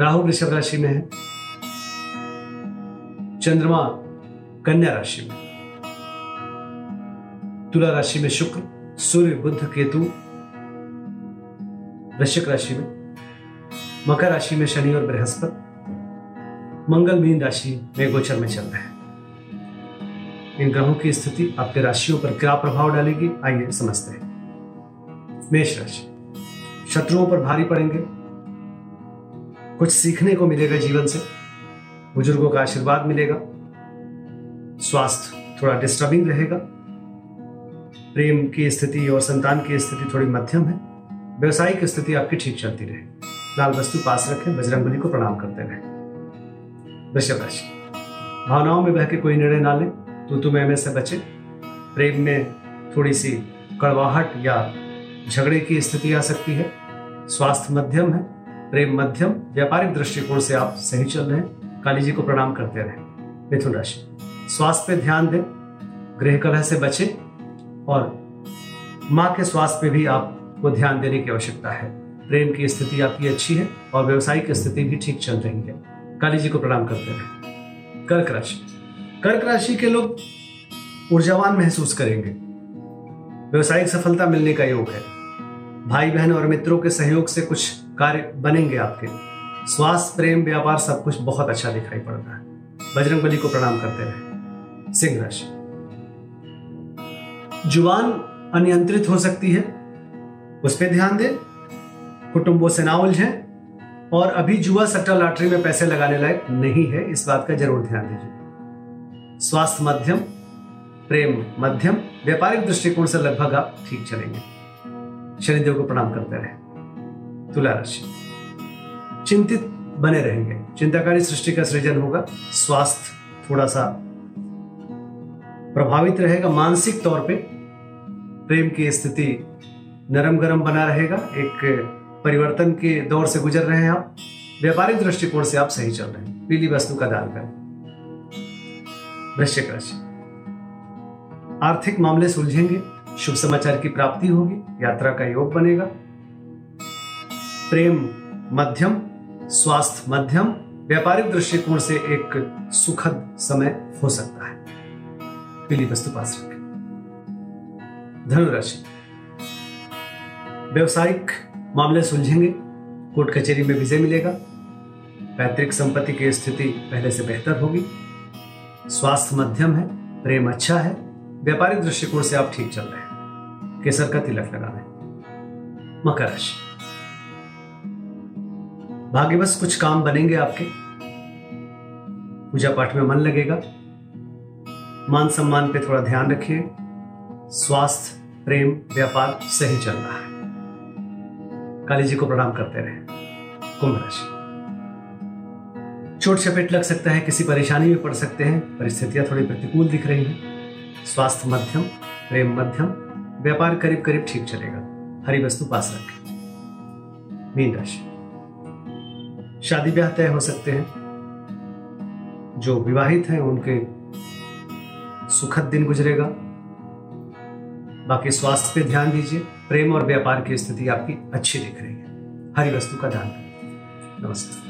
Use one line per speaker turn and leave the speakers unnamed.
राहु वृषभ राशि में है, चंद्रमा कन्या राशि में, तुला राशि में शुक्र, सूर्य बुद्ध केतु, वृश्चिक राशि में, मकर राशि में शनि और बृहस्पति, मंगल मीन राशि में गोचर में चल रहे हैं। इन ग्रहों की स्थिति आपके राशियों पर क्या प्रभाव डालेगी, आइए समझते हैं। मेष राशि, शत्रुओं पर भारी पड़ेंगे कुछ सीखने को मिलेगा जीवन से। बुज़ुर्गों का आशीर्वाद मिलेगा। स्वास्थ्य थोड़ा डिस्टर्बिंग रहेगा। प्रेम की स्थिति और संतान की स्थिति थोड़ी मध्यम है। व्यवसायिक स्थिति आपकी ठीक चलती रहे। लाल वस्तु पास रखें, बजरंगबली को प्रणाम करते रहें। वृषभ राशि। भावनाओं में बह के कोई निर्णय ना लें। तो तुम एम से बचे। प्रेम में थोड़ी सी कड़वाहट या झगड़े की स्थिति आ सकती है। स्वास्थ्य मध्यम है। प्रेम मध्यम, व्यापारिक दृष्टिकोण से आप सही चल रहे हैं। काली जी को प्रणाम करते रहें। मिथुन राशि। स्वास्थ्य पे ध्यान दें। गृह कलह से बचे और माँ के स्वास्थ्य पे भी आपको ध्यान देने की आवश्यकता है। प्रेम की स्थिति आपकी अच्छी है और व्यवसायिक स्थिति भी ठीक चल रही है। काली जी को प्रणाम करते रहे। कर्क राशि। कर्क राशि के लोग ऊर्जावान महसूस करेंगे। व्यवसायिक सफलता मिलने का योग है। भाई बहन और मित्रों के सहयोग से कुछ कार्य बनेंगे आपके। स्वास्थ्य, प्रेम, व्यापार सब कुछ बहुत अच्छा दिखाई पड़ रहा है। बजरंग बली को प्रणाम करते रहे। सिंह राशि। ज़ुबान अनियंत्रित हो सकती है। उस पर ध्यान दें। कुटुंबों से ना उलझे। और अभी जुआ सट्टा लॉटरी में पैसे लगाने लायक नहीं है, इस बात का ज़रूर ध्यान दीजिए। स्वास्थ्य मध्यम, प्रेम मध्यम, व्यापारिक दृष्टिकोण से लगभग आप ठीक चलेंगे। शनिदेव को प्रणाम करते रहे। तुला राशि चिंतित बने रहेंगे। चिंताकारी सृष्टि का सृजन होगा। स्वास्थ्य थोड़ा सा प्रभावित रहेगा मानसिक तौर पे। प्रेम की स्थिति नरम गरम बना रहेगा। एक परिवर्तन के दौर से गुजर रहे हैं आप। व्यापारिक दृष्टिकोण से आप सही चल रहे हैं। पीली वस्तु का दान करें। वृश्चिक राशि। आर्थिक मामले सुलझेंगे। शुभ समाचार की प्राप्ति होगी। यात्रा का योग बनेगा। प्रेम मध्यम, स्वास्थ्य मध्यम, व्यापारिक दृष्टिकोण से एक सुखद समय हो सकता है। पीली वस्तु पास रखें। धनुराशि। व्यवसायिक मामले सुलझेंगे, कोर्ट कचहरी में विजय मिलेगा। पैतृक संपत्ति की स्थिति पहले से बेहतर होगी। स्वास्थ्य मध्यम है, प्रेम अच्छा है, व्यापारिक दृष्टिकोण से आप ठीक चल रहे हैं। केसर का तिलक लगा लें मकर राशि। भाग्यवश कुछ काम बनेंगे आपके। पूजा पाठ में मन लगेगा। मान सम्मान पे थोड़ा ध्यान रखिए। स्वास्थ्य, प्रेम, व्यापार, सही चल रहा है। काली जी को प्रणाम करते रहे। कुंभ राशि। चोट चपेट लग सकता है, किसी परेशानी में पड़ सकते हैं। परिस्थितियाँ थोड़ी प्रतिकूल दिख रही हैं। स्वास्थ्य मध्यम, प्रेम मध्यम, व्यापार करीब करीब ठीक चलेगा। हरी वस्तु पास रखें। मीन राशि। शादी ब्याह तय हो सकते हैं। जो विवाहित हैं, उनके सुखद दिन गुजरेगा। बाकी स्वास्थ्य पे ध्यान दीजिए। प्रेम और व्यापार की स्थिति आपकी अच्छी दिख रही है। हरी वस्तु का ध्यान करें नमस्कार।